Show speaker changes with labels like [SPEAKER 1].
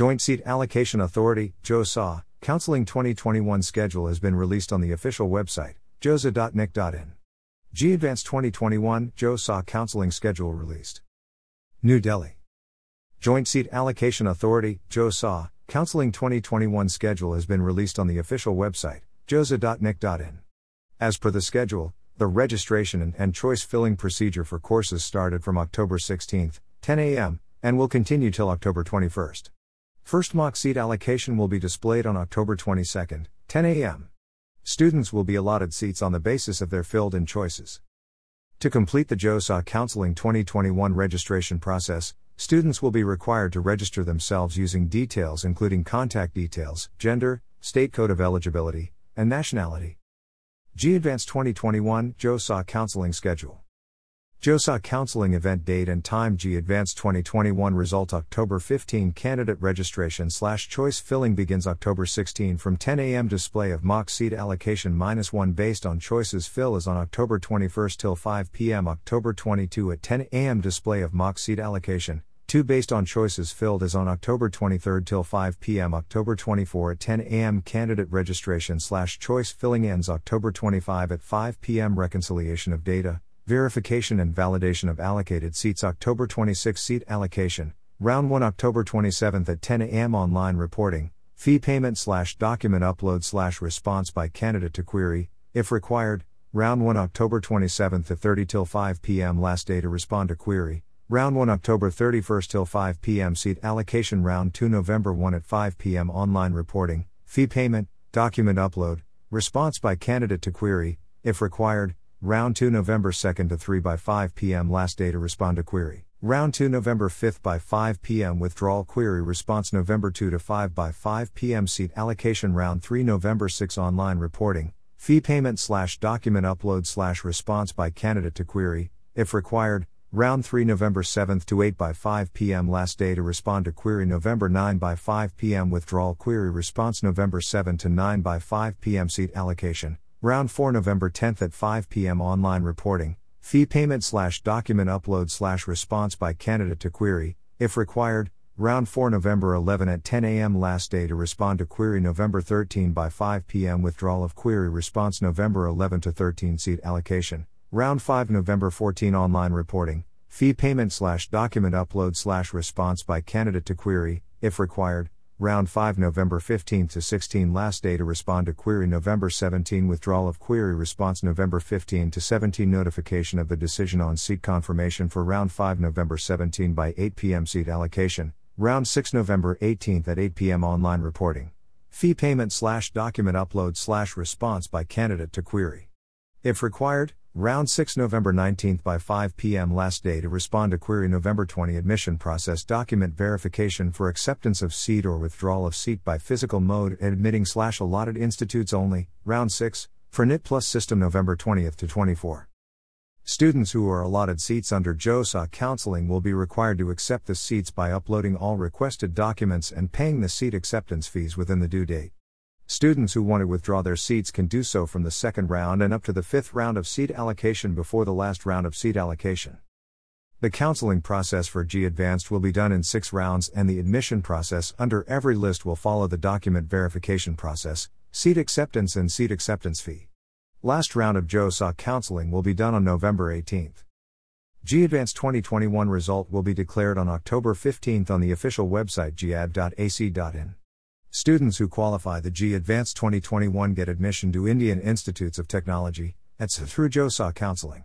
[SPEAKER 1] Joint Seat Allocation Authority, JoSAA, Counseling 2021 schedule has been released on the official website, josaa.nic.in. JEE Advance 2021, JoSAA Counseling Schedule released. New Delhi. Joint Seat Allocation Authority, JoSAA, Counseling 2021 schedule has been released on the official website, josaa.nic.in. As per the schedule, the registration and, and choice filling procedure for courses started from October 16, 10 a.m., and will continue till October 21. First mock seat allocation will be displayed on October 22, 10 a.m. Students will be allotted seats on the basis of their filled in choices. To complete the JoSAA Counseling 2021 registration process, students will be required to register themselves using details including contact details, gender, state code of eligibility, and nationality. JEE Advance 2021 JoSAA Counseling Schedule. JoSAA Counseling Event Date and Time JEE Advance 2021 Result October 15 Candidate registration slash choice filling begins October 16 from 10 a.m. Display of mock seat allocation minus 1 based on choices fill is on October 21 till 5 p.m. October 22 at 10 a.m. Display of mock seat allocation 2 based on choices filled is on October 23 till 5 p.m. October 24 at 10 a.m. Candidate registration slash choice filling ends October 25 at 5 p.m. Reconciliation of data, verification and validation of allocated seats October 26 seat allocation, round 1 October 27 at 10 a.m. online reporting, fee payment slash document upload slash response by candidate to query, if required, round 1 October 27 to 30 till 5 p.m. last day to respond to query, Round 1 October 31 till 5 p.m. Seat allocation Round 2 November 1 at 5 p.m. Online reporting, fee payment, document upload, response by candidate to query, if required. Round 2 November 2 to 3 by 5 p.m. Last day to respond to query. Round 2 November 5 by 5 p.m. Withdrawal query response November 2 to 5 by 5 p.m. Seat allocation Round 3 November 6 Online reporting, fee payment slash document upload slash response by candidate to query, if required. Round 3 November 7 to 8 by 5 p.m. Last day to respond to query November 9 by 5 p.m. Withdrawal query response November 7 to 9 by 5 p.m. Seat allocation. Round 4 November 10 at 5 p.m. Online reporting. Fee payment slash document upload slash response by candidate to query, if required. Round 4 November 11 at 10 a.m. Last day to respond to query November 13 by 5 p.m. Withdrawal of query response November 11 to 13 Seat allocation. Round 5 November 14 Online reporting, fee payment slash document upload slash response by candidate to query, if required. Round 5 November 15 to 16 Last day to respond to query November 17 Withdrawal of query response November 15 to 17 Notification of the decision on seat confirmation for Round 5 November 17 by 8 p.m. Seat allocation. Round 6 November 18 at 8 p.m. Online reporting. Fee payment slash document upload slash response by candidate to query. If required, Round 6 November 19 by 5 p.m. Last day to respond to query November 20 Admission process document verification for acceptance of seat or withdrawal of seat by physical mode admitting slash allotted institutes only. Round 6 for NIT Plus system November 20th to 24. Students who are allotted seats under JoSAA counseling will be required to accept the seats by uploading all requested documents and paying the seat acceptance fees within the due date. Students who want to withdraw their seats can do so from the second round and up to the fifth round of seat allocation before the last round of seat allocation. The counseling process for JEE Advanced will be done in six rounds, and the admission process under every list will follow the document verification process, seat acceptance, and seat acceptance fee. Last round of JoSAA counseling will be done on November 18th. JEE Advanced 2021 result will be declared on October 15th on the official website gad.ac.in. Students who qualify the JEE Advanced 2021 get admission to Indian Institutes of Technology, ETSA through JoSAA counseling.